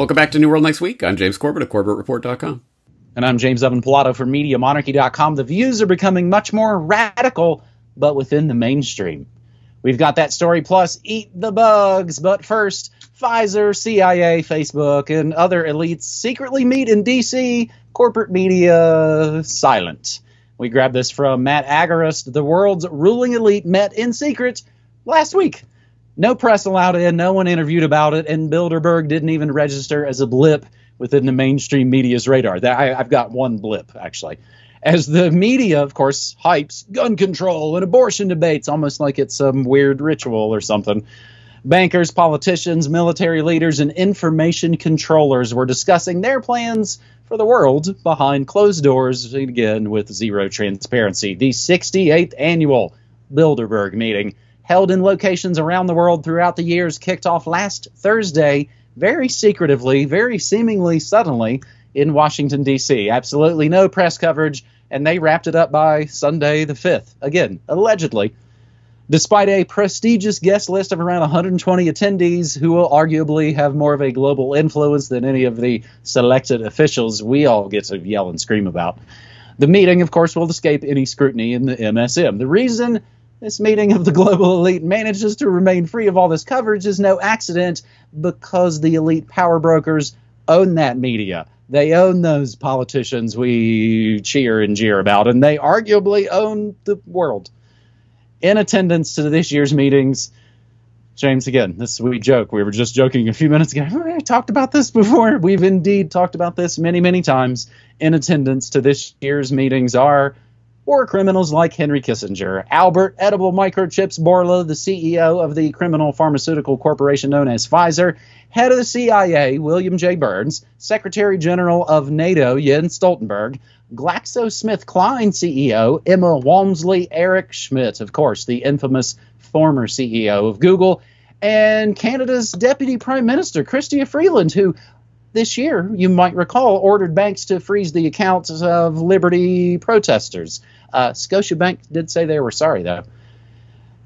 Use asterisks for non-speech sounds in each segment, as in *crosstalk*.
Welcome back to New World Next Week. I'm James Corbett of CorbettReport.com. And I'm James Evan Pilato from MediaMonarchy.com. The views are becoming much more radical, but within the mainstream. We've got that story plus eat the bugs. But first, Pfizer, CIA, Facebook, and other elites secretly meet in D.C. Corporate media silent. We grab this from Matt Agorist. The world's ruling elite met in secret last week. No press allowed in, no one interviewed about it, and Bilderberg didn't even register as a blip within the mainstream media's radar. That, I, I've got one blip, actually as the media, of course, hypes gun control and abortion debates almost like it's some weird ritual or something. Bankers, politicians, military leaders, and information controllers were discussing their plans for the world behind closed doors, again with zero transparency. The 68th annual Bilderberg meeting, held in locations around the world throughout the years, kicked off last Thursday, very secretively, very seemingly suddenly, in Washington, D.C. Absolutely no press coverage, and they wrapped it up by Sunday the 5th. Again, allegedly. Despite a prestigious guest list of around 120 attendees who will arguably have more of a global influence than any of the selected officials we all get to yell and scream about. The meeting, of course, will escape any scrutiny in the MSM. The reason this meeting of the global elite manages to remain free of all this coverage is no accident because the elite power brokers own that media. They own those politicians we cheer and jeer about, and they arguably own the world in attendance to this year's meetings. James, again, this we joke. We were just joking a few minutes ago. We talked about this before. We've indeed talked about this many, many times. In attendance to this year's meetings are war criminals like Henry Kissinger, Albert Edible Microchips Bourla, the CEO of the criminal pharmaceutical corporation known as Pfizer, head of the CIA, William J. Burns, Secretary General of NATO, Jens Stoltenberg, GlaxoSmithKline CEO Emma Walmsley, Eric Schmidt, of course, the infamous former CEO of Google, and Canada's Deputy Prime Minister, Chrystia Freeland, who this year, you might recall, ordered banks to freeze the accounts of Liberty protesters. Uh, Scotiabank did say they were sorry, though.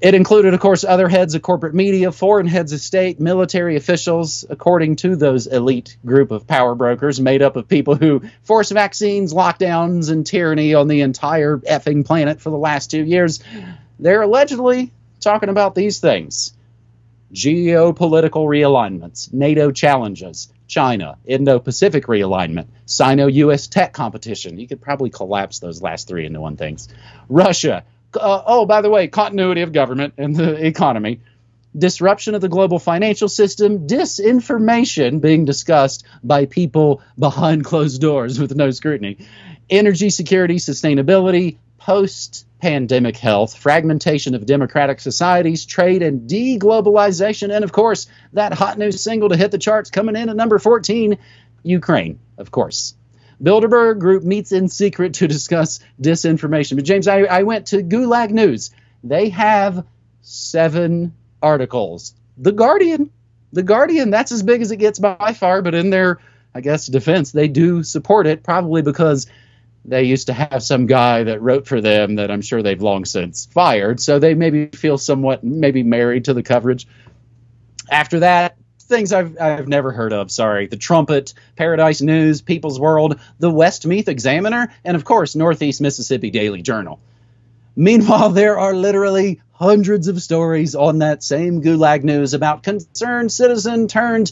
It included, of course, other heads of corporate media, foreign heads of state, military officials, according to those elite group of power brokers made up of people who force vaccines, lockdowns, and tyranny on the entire effing planet for the last two years. They're allegedly talking about these things geopolitical realignments, NATO challenges, China, Indo Pacific realignment, Sino US tech competition. You could probably collapse those last three into one things. Russia, uh, oh, by the way, continuity of government and the economy, disruption of the global financial system, disinformation being discussed by people behind closed doors with no scrutiny, energy security, sustainability, post pandemic health, fragmentation of democratic societies, trade and deglobalization, and of course, that hot new single to hit the charts coming in at number 14, Ukraine, of course. Bilderberg Group meets in secret to discuss disinformation. But James, I, I went to Gulag News. They have seven articles. The Guardian, the Guardian, that's as big as it gets by far, but in their, I guess, defense, they do support it, probably because they used to have some guy that wrote for them that I'm sure they've long since fired. So they maybe feel somewhat maybe married to the coverage. After that, things I've I've never heard of. Sorry, the Trumpet, Paradise News, People's World, the Westmeath Examiner, and of course Northeast Mississippi Daily Journal. Meanwhile, there are literally hundreds of stories on that same Gulag News about concerned citizen turned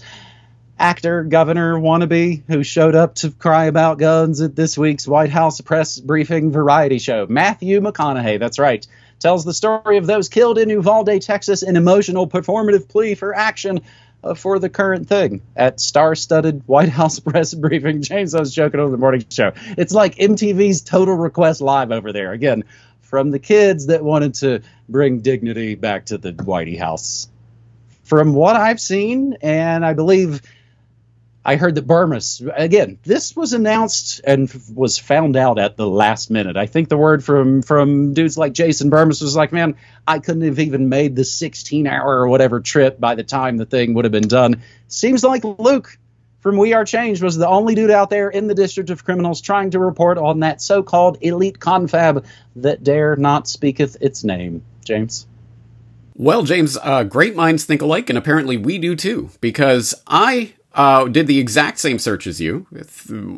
actor, governor wannabe who showed up to cry about guns at this week's White House press briefing variety show. Matthew McConaughey, that's right, tells the story of those killed in Uvalde, Texas, an emotional performative plea for action uh, for the current thing at star-studded White House *laughs* press briefing. James, I was joking on the morning show. It's like MTV's Total Request Live over there again, from the kids that wanted to bring dignity back to the Whitey House. From what I've seen, and I believe I heard that Bermas again. This was announced and was found out at the last minute. I think the word from from dudes like Jason Bermas was like, "Man, I couldn't have even made the 16 hour or whatever trip by the time the thing would have been done." Seems like Luke from We Are Changed was the only dude out there in the District of Criminals trying to report on that so-called elite confab that dare not speaketh its name. James. Well, James, uh, great minds think alike, and apparently we do too, because I uh, did the exact same search as you.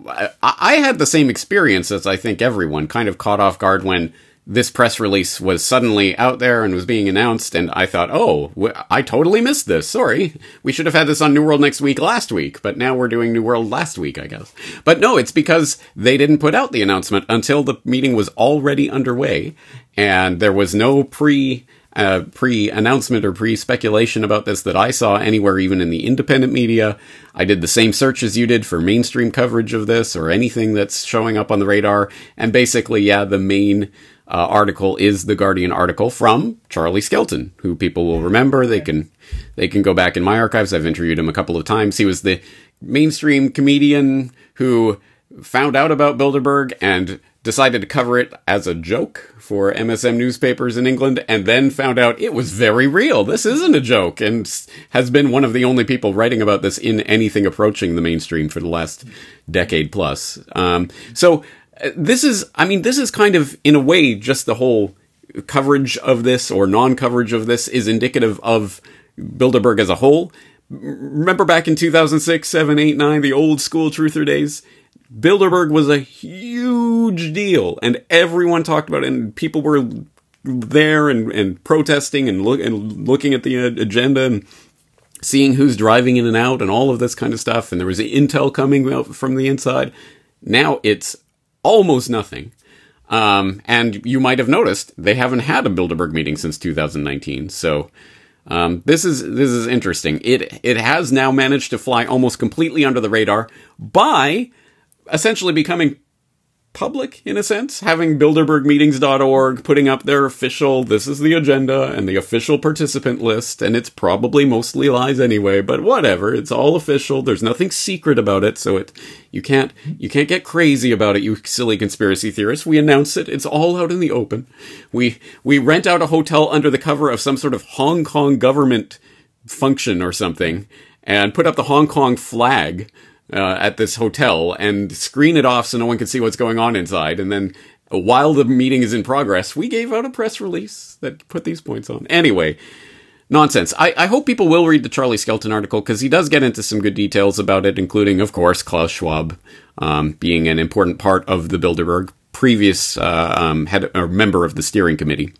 I, I had the same experience as I think everyone, kind of caught off guard when this press release was suddenly out there and was being announced, and I thought, oh, I totally missed this. Sorry. We should have had this on New World next week last week, but now we're doing New World last week, I guess. But no, it's because they didn't put out the announcement until the meeting was already underway, and there was no pre uh, pre announcement or pre speculation about this that I saw anywhere, even in the independent media. I did the same search as you did for mainstream coverage of this or anything that's showing up on the radar. And basically, yeah, the main uh, article is the Guardian article from Charlie Skelton, who people will remember. They can they can go back in my archives. I've interviewed him a couple of times. He was the mainstream comedian who found out about Bilderberg and decided to cover it as a joke for MSM newspapers in England, and then found out it was very real. This isn't a joke, and has been one of the only people writing about this in anything approaching the mainstream for the last decade plus. Um, so uh, this is, I mean, this is kind of, in a way, just the whole coverage of this or non-coverage of this is indicative of Bilderberg as a whole. Remember back in 2006, 7, 8, 9, the old school truther days? Bilderberg was a huge deal, and everyone talked about it, and people were there and, and protesting and, look, and looking at the agenda and seeing who's driving in and out and all of this kind of stuff. And there was intel coming out from the inside. Now it's almost nothing. Um, and you might have noticed they haven't had a Bilderberg meeting since 2019. So um, this is this is interesting. It it has now managed to fly almost completely under the radar by essentially becoming public in a sense, having bilderbergmeetings.org putting up their official this is the agenda and the official participant list and it's probably mostly lies anyway, but whatever, it's all official. There's nothing secret about it, so it you can't you can't get crazy about it, you silly conspiracy theorists. We announce it. It's all out in the open. We we rent out a hotel under the cover of some sort of Hong Kong government function or something and put up the Hong Kong flag uh, at this hotel and screen it off so no one can see what's going on inside. And then while the meeting is in progress, we gave out a press release that put these points on. Anyway, nonsense. I, I hope people will read the Charlie Skelton article because he does get into some good details about it, including, of course, Klaus Schwab um, being an important part of the Bilderberg, previous uh, um, head or member of the steering committee,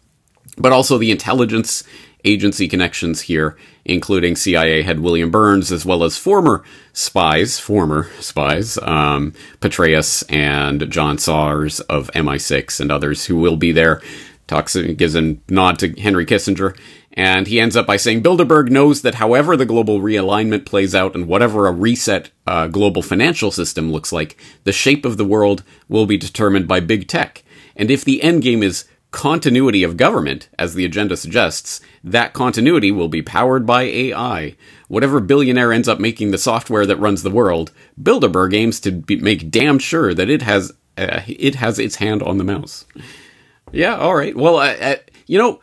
but also the intelligence agency connections here, including CIA head William Burns, as well as former spies, former spies, um, Petraeus and John Sawers of MI6 and others who will be there. Talks gives a nod to Henry Kissinger, and he ends up by saying Bilderberg knows that however the global realignment plays out and whatever a reset uh, global financial system looks like, the shape of the world will be determined by big tech. And if the end game is continuity of government, as the agenda suggests, that continuity will be powered by AI. Whatever billionaire ends up making the software that runs the world, Bilderberg aims to be, make damn sure that it has uh, it has its hand on the mouse. Yeah, all right. Well, uh, uh, you know,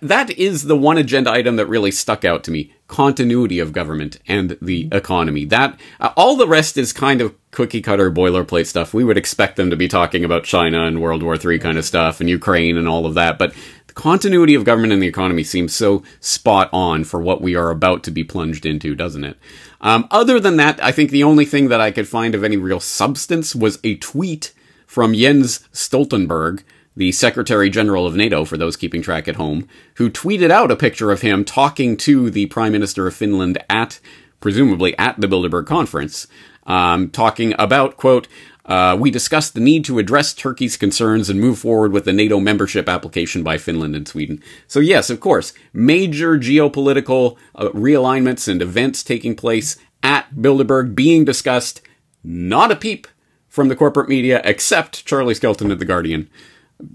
that is the one agenda item that really stuck out to me. Continuity of government and the economy. That uh, all the rest is kind of cookie cutter boilerplate stuff. We would expect them to be talking about china and world war iii kind of stuff and ukraine and all of that but the continuity of government and the economy seems so spot on for what we are about to be plunged into doesn't it? Um, other than that i think the only thing that i could find of any real substance was a tweet from jens stoltenberg the Secretary General of NATO, for those keeping track at home, who tweeted out a picture of him talking to the Prime Minister of Finland at, presumably at the Bilderberg conference, um, talking about, quote, uh, we discussed the need to address Turkey's concerns and move forward with the NATO membership application by Finland and Sweden. So, yes, of course, major geopolitical uh, realignments and events taking place at Bilderberg being discussed. Not a peep from the corporate media, except Charlie Skelton at The Guardian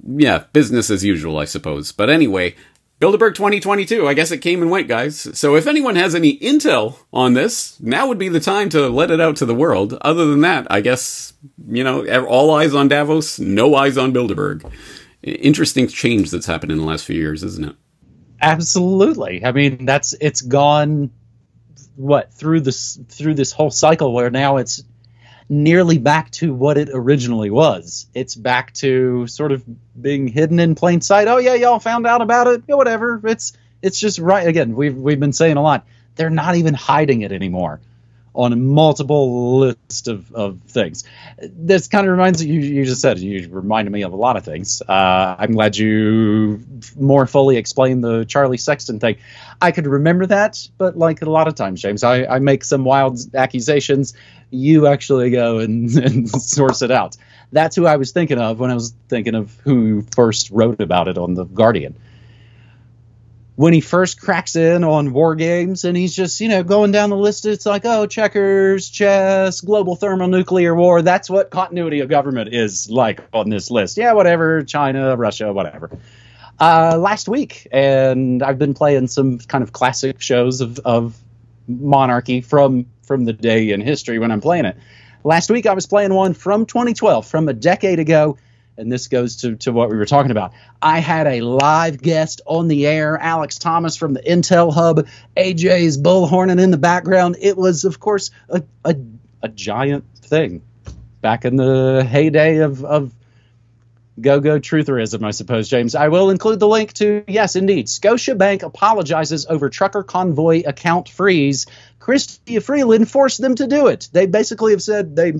yeah, business as usual, I suppose. But anyway, Bilderberg 2022, I guess it came and went, guys. So if anyone has any intel on this, now would be the time to let it out to the world. Other than that, I guess, you know, all eyes on Davos, no eyes on Bilderberg. Interesting change that's happened in the last few years, isn't it? Absolutely. I mean, that's it's gone what through this through this whole cycle where now it's nearly back to what it originally was. It's back to sort of being hidden in plain sight. Oh yeah, y'all found out about it. Whatever. It's it's just right again. We've we've been saying a lot. They're not even hiding it anymore. On a multiple list of, of things. This kind of reminds you, you just said, you reminded me of a lot of things. Uh, I'm glad you more fully explained the Charlie Sexton thing. I could remember that, but like a lot of times, James, I, I make some wild accusations. You actually go and, *laughs* and source it out. That's who I was thinking of when I was thinking of who first wrote about it on The Guardian when he first cracks in on war games and he's just you know going down the list it's like oh checkers chess global thermonuclear war. That's what continuity of government is like on this list. Yeah whatever china russia whatever. Uh, last week and i've been playing some kind of classic shows of, of monarchy from from the day in history when i'm playing it. Last week i was playing one from 2012 from a decade ago and this goes to, to what we were talking about. I had a live guest on the air, Alex Thomas from the Intel Hub, AJ's bullhorning in the background. It was, of course, a, a, a giant thing back in the heyday of, of go go trutherism, I suppose, James. I will include the link to, yes, indeed, Scotiabank apologizes over trucker convoy account freeze. Chrystia Freeland forced them to do it. They basically have said they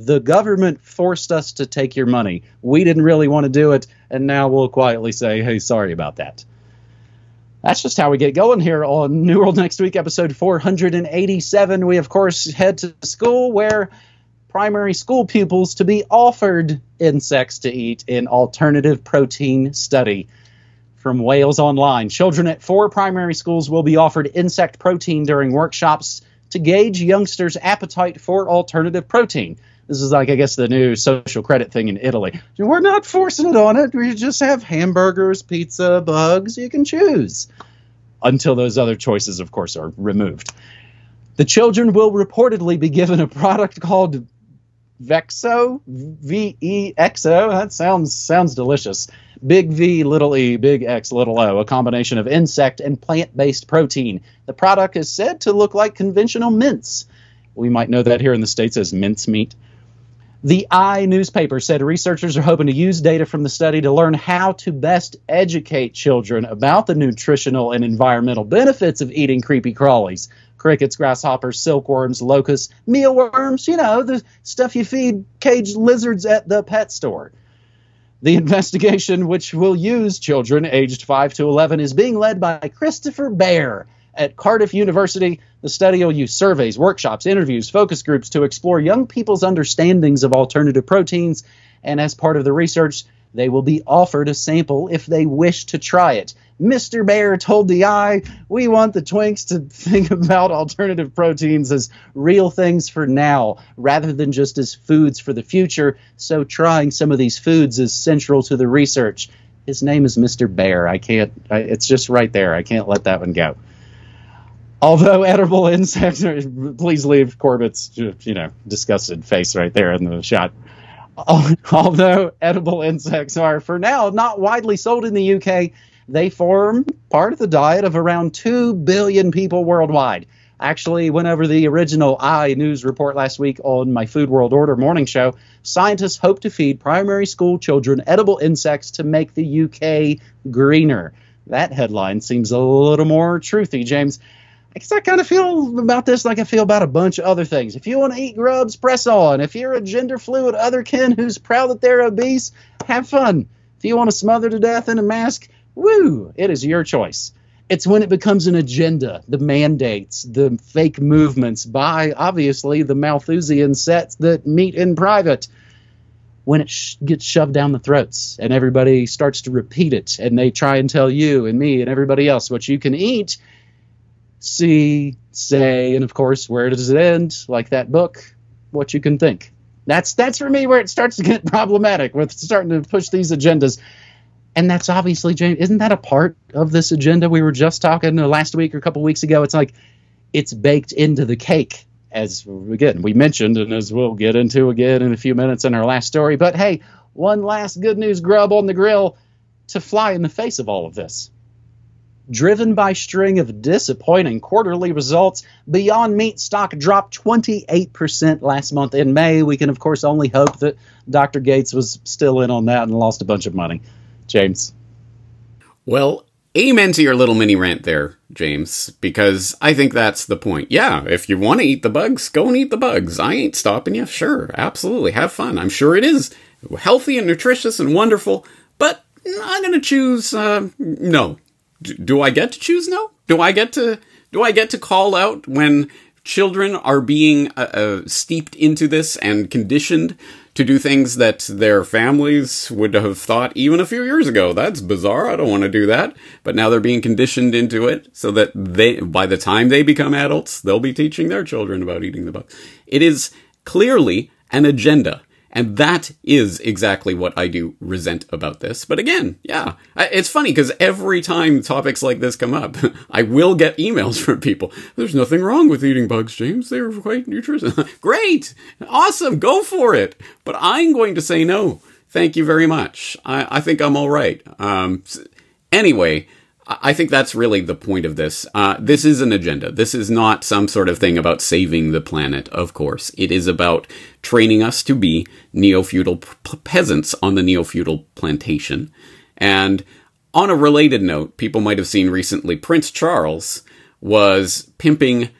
the government forced us to take your money. We didn't really want to do it, and now we'll quietly say, hey, sorry about that. That's just how we get going here on New World Next Week, episode 487. We, of course, head to school where primary school pupils to be offered insects to eat in alternative protein study. From Wales Online, children at four primary schools will be offered insect protein during workshops to gauge youngsters' appetite for alternative protein. This is like, I guess, the new social credit thing in Italy. We're not forcing it on it. We just have hamburgers, pizza, bugs. You can choose. Until those other choices, of course, are removed. The children will reportedly be given a product called Vexo, V E X O. That sounds sounds delicious. Big V, little e, big X, little o, a combination of insect and plant based protein. The product is said to look like conventional mince. We might know that here in the States as mincemeat. The I newspaper said researchers are hoping to use data from the study to learn how to best educate children about the nutritional and environmental benefits of eating creepy crawlies. Crickets, grasshoppers, silkworms, locusts, mealworms, you know, the stuff you feed caged lizards at the pet store. The investigation, which will use children aged 5 to 11, is being led by Christopher Bear, at Cardiff University, the study will use surveys, workshops, interviews, focus groups to explore young people's understandings of alternative proteins. And as part of the research, they will be offered a sample if they wish to try it. Mr. Bear told the Eye, We want the twinks to *laughs* think about alternative proteins as real things for now, rather than just as foods for the future. So, trying some of these foods is central to the research. His name is Mr. Bear. I can't, I, it's just right there. I can't let that one go. Although edible insects, are, please leave Corbett's you know disgusted face right there in the shot. *laughs* Although edible insects are for now not widely sold in the UK, they form part of the diet of around two billion people worldwide. Actually, went over the original I News report last week on my Food World Order morning show. Scientists hope to feed primary school children edible insects to make the UK greener. That headline seems a little more truthy, James. I guess I kind of feel about this like I feel about a bunch of other things. If you want to eat grubs, press on. If you're a gender fluid otherkin who's proud that they're obese, have fun. If you want to smother to death in a mask, woo, it is your choice. It's when it becomes an agenda, the mandates, the fake movements by, obviously, the Malthusian sets that meet in private. When it sh- gets shoved down the throats and everybody starts to repeat it and they try and tell you and me and everybody else what you can eat see, say, and of course, where does it end? Like that book, what you can think. That's that's for me where it starts to get *laughs* problematic with starting to push these agendas. And that's obviously, James, isn't that a part of this agenda we were just talking last week or a couple weeks ago? It's like it's baked into the cake, as again we mentioned, and as we'll get into again in a few minutes in our last story. But hey, one last good news grub on the grill to fly in the face of all of this. Driven by string of disappointing quarterly results, Beyond Meat stock dropped 28% last month in May. We can, of course, only hope that Dr. Gates was still in on that and lost a bunch of money. James. Well, amen to your little mini rant there, James, because I think that's the point. Yeah, if you want to eat the bugs, go and eat the bugs. I ain't stopping you. Sure, absolutely. Have fun. I'm sure it is healthy and nutritious and wonderful, but I'm going to choose uh, no. Do I get to choose no? Do I get to do I get to call out when children are being uh, uh, steeped into this and conditioned to do things that their families would have thought even a few years ago. That's bizarre. I don't want to do that. But now they're being conditioned into it so that they, by the time they become adults, they'll be teaching their children about eating the bugs. It is clearly an agenda. And that is exactly what I do resent about this. But again, yeah, it's funny because every time topics like this come up, *laughs* I will get emails *laughs* from people. There's nothing wrong with eating bugs, James. They're quite nutritious. *laughs* Great. Awesome. Go for it. But I'm going to say no. Thank you very much. I, I think I'm all right. Um, anyway, I think that's really the point of this. Uh, this is an agenda. This is not some sort of thing about saving the planet, of course. It is about training us to be neo feudal p- peasants on the neo feudal plantation. And on a related note, people might have seen recently Prince Charles was pimping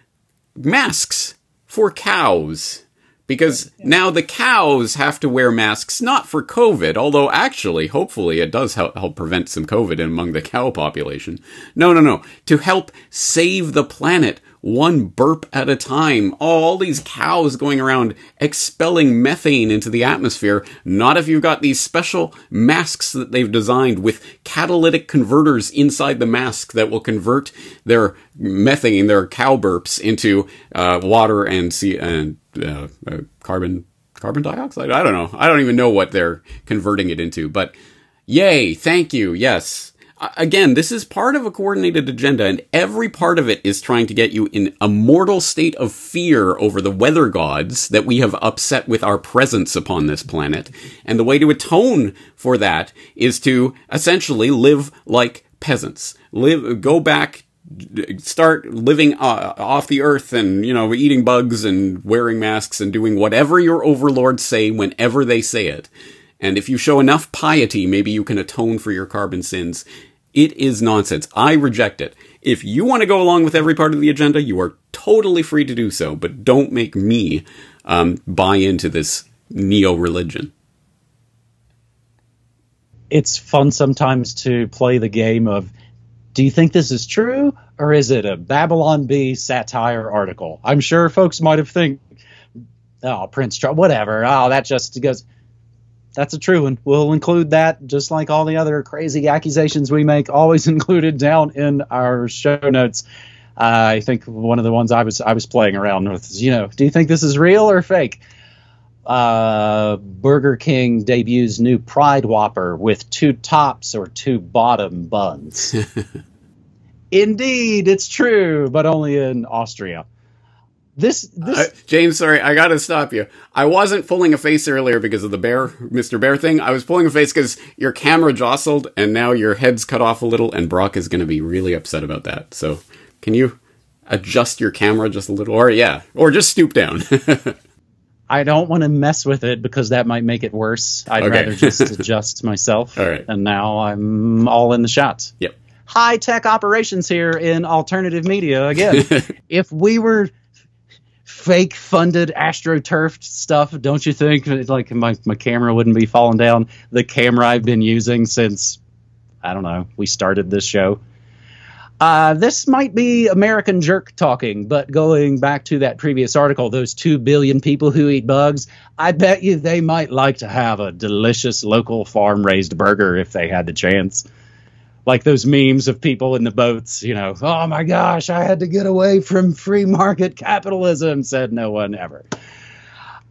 masks for cows because now the cows have to wear masks not for COVID, although actually, hopefully, it does help, help prevent some COVID among the cow population. No, no, no. To help save the planet one burp at a time. All these cows going around expelling methane into the atmosphere. Not if you've got these special masks that they've designed with catalytic converters inside the mask that will convert their methane, their cow burps, into uh, water and sea and uh, uh, carbon carbon dioxide. I don't know. I don't even know what they're converting it into. But yay! Thank you. Yes. Again, this is part of a coordinated agenda, and every part of it is trying to get you in a mortal state of fear over the weather gods that we have upset with our presence upon this planet. And the way to atone for that is to essentially live like peasants. Live, go back start living uh, off the earth and you know eating bugs and wearing masks and doing whatever your overlords say whenever they say it and if you show enough piety maybe you can atone for your carbon sins it is nonsense i reject it if you want to go along with every part of the agenda you are totally free to do so but don't make me um, buy into this neo religion it's fun sometimes to play the game of do you think this is true or is it a Babylon Bee satire article? I'm sure folks might have think, oh, Prince Charles, whatever. Oh, that just goes. That's a true one. We'll include that, just like all the other crazy accusations we make, always *laughs* included down in our show notes. Uh, I think one of the ones I was I was playing around with is, you know, do you think this is real or fake? Uh, Burger King debuts new Pride Whopper with two tops or two bottom buns. *laughs* Indeed, it's true, but only in Austria. This, this... Uh, James, sorry, I gotta stop you. I wasn't pulling a face earlier because of the bear, Mr. Bear thing. I was pulling a face because your camera jostled and now your head's cut off a little, and Brock is gonna be really upset about that. So, can you adjust your camera just a little, or yeah, or just stoop down? *laughs* I don't want to mess with it because that might make it worse. I'd okay. rather just *laughs* adjust myself. All right. And now I'm all in the shot. Yep high tech operations here in alternative media again. *laughs* if we were fake funded astroturfed stuff, don't you think like my, my camera wouldn't be falling down? The camera I've been using since I don't know, we started this show. Uh, this might be American jerk talking, but going back to that previous article, those two billion people who eat bugs, I bet you they might like to have a delicious local farm raised burger if they had the chance like those memes of people in the boats, you know, oh my gosh, I had to get away from free market capitalism, said no one ever.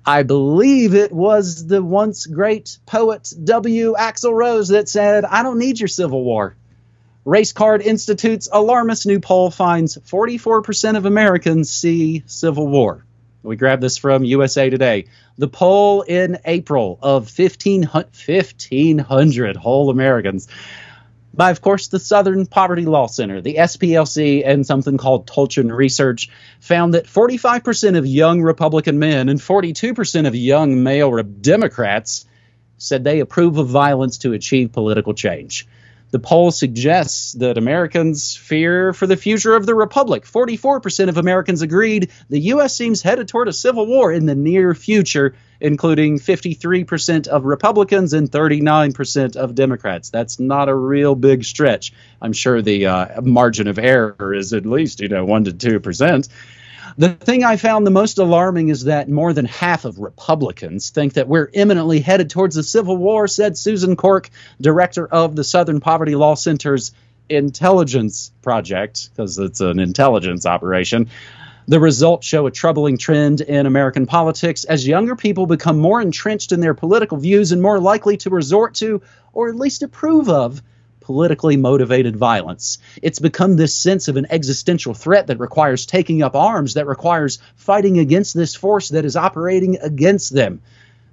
I believe it was the once great poet W. Axl Rose that said, I don't need your Civil War. Race Card Institute's alarmist new poll finds 44% of Americans see Civil War. We grabbed this from USA Today. The poll in April of 1,500 whole Americans by, of course, the Southern Poverty Law Center, the SPLC, and something called Tulchin Research found that 45% of young Republican men and 42% of young male Democrats said they approve of violence to achieve political change. The poll suggests that Americans fear for the future of the republic. 44% of Americans agreed the U.S. seems headed toward a civil war in the near future, including 53% of Republicans and 39% of Democrats. That's not a real big stretch. I'm sure the uh, margin of error is at least, you know, 1 to 2%. The thing I found the most alarming is that more than half of Republicans think that we're imminently headed towards a civil war, said Susan Corke, director of the Southern Poverty Law Center's intelligence project, because it's an intelligence operation. The results show a troubling trend in American politics as younger people become more entrenched in their political views and more likely to resort to, or at least approve of, politically motivated violence. It's become this sense of an existential threat that requires taking up arms, that requires fighting against this force that is operating against them.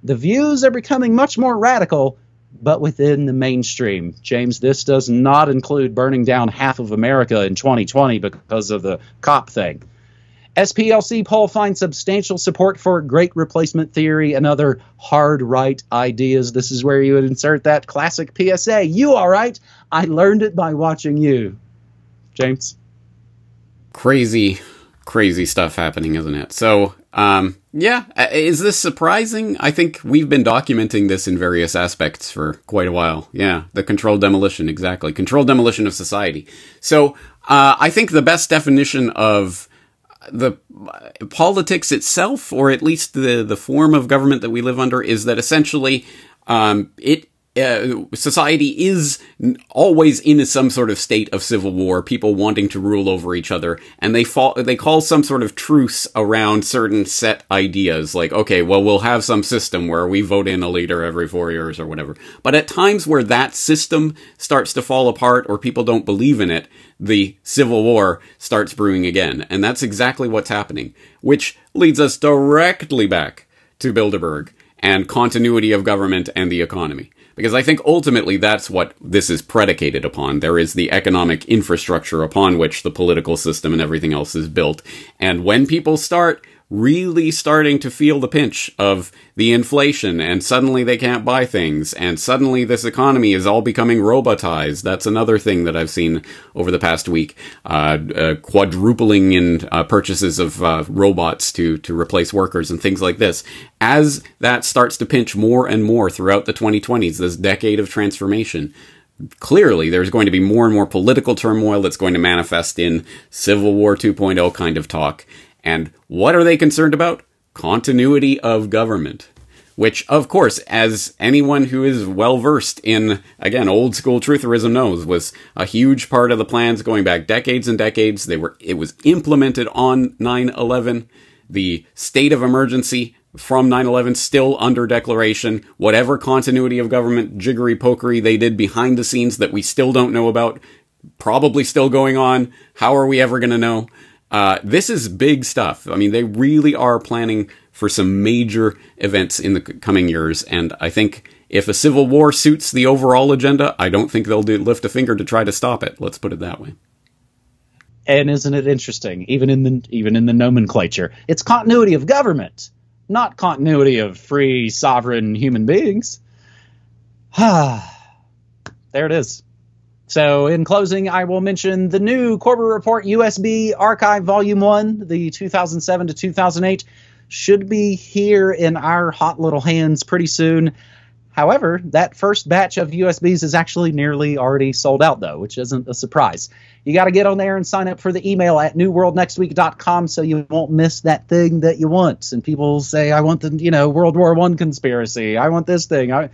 The views are becoming much more radical, but within the mainstream. James, this does not include burning down half of America in 2020 because of the cop thing. SPLC poll finds substantial support for great replacement theory and other hard right ideas. This is where you would insert that classic PSA. You all right? I learned it by watching you. James? Crazy, crazy stuff happening, isn't it? So, um, yeah, is this surprising? I think we've been documenting this in various aspects for quite a while. Yeah, the controlled demolition, exactly. Controlled demolition of society. So, uh, I think the best definition of the politics itself, or at least the the form of government that we live under, is that essentially um, it uh, society is always in some sort of state of civil war, people wanting to rule over each other, and they fall, they call some sort of truce around certain set ideas, like, okay, well, we'll have some system where we vote in a leader every four years or whatever. But at times where that system starts to fall apart or people don't believe in it, the civil war starts brewing again. And that's exactly what's happening, which leads us directly back to Bilderberg and continuity of government and the economy. Because I think ultimately that's what this is predicated upon. There is the economic infrastructure upon which the political system and everything else is built. And when people start really starting to feel the pinch of the inflation and suddenly they can't buy things and suddenly this economy is all becoming robotized. That's another thing that I've seen over the past week, uh, uh, quadrupling in uh, purchases of uh, robots to, to replace workers and things like this. As that starts to pinch more and more throughout the 2020s, this decade of transformation, clearly there's going to be more and more political turmoil that's going to manifest in Civil War 2.0 kind of talk. And what are they concerned about? Continuity of government. Which, of course, as anyone who is well versed in, again, old school trutherism knows, was a huge part of the plans going back decades and decades. They were, it was implemented on 9-11. The state of emergency from 9-11 still under declaration. Whatever continuity of government jiggery pokery they did behind the scenes that we still don't know about, probably still going on. How are we ever going to know? Uh, this is big stuff. I mean, they really are planning for some major events in the coming years, and I think if a civil war suits the overall agenda, I don't think they'll do, lift a finger to try to stop it. Let's put it that way. And isn't it interesting? Even in the even in the nomenclature, it's continuity of government, not continuity of free sovereign human beings. Ah, *sighs* there it is. So, in closing, I will mention the new Corbett Report USB Archive Volume 1, the 2007 to 2008, should be here in our hot little hands pretty soon. However, that first batch of USBs is actually nearly already sold out, though, which isn't a surprise. You got to get on there and sign up for the email at newworldnextweek.com so you won't miss that thing that you want. And people say, I want the, you know, World War One conspiracy. I want this thing. I,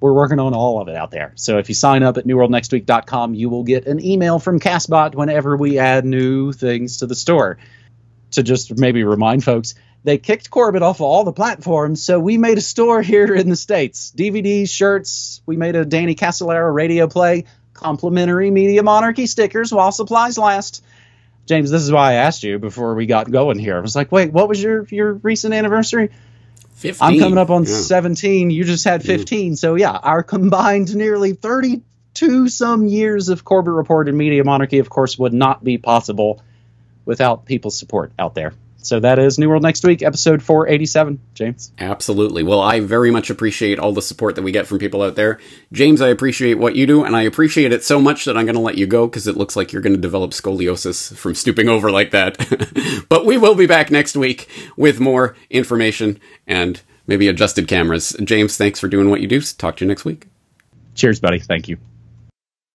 we're working on all of it out there. So if you sign up at newworldnextweek.com, you will get an email from Castbot whenever we add new things to the store. To just maybe remind folks, they kicked Corbett off of all the platforms, so we made a store here in the States. DVDs, shirts, we made a Danny Casolaro radio play, complimentary Media Monarchy stickers while supplies last. James, this is why I asked you before we got going here. I was like, wait, what was your, your recent anniversary? 15. I'm coming up on yeah. 17. You just had 15. Mm. So, yeah, our combined nearly 32 some years of Corbett Report and Media Monarchy, of course, would not be possible without people's support out there. So that is New World Next Week, episode 487. James? Absolutely. Well, I very much appreciate all the support that we get from people out there. James, I appreciate what you do, and I appreciate it so much that I'm going to let you go because it looks like you're going to develop scoliosis from stooping over like that. *laughs* but we will be back next week with more information and maybe adjusted cameras. James, thanks for doing what you do. Talk to you next week. Cheers, buddy. Thank you.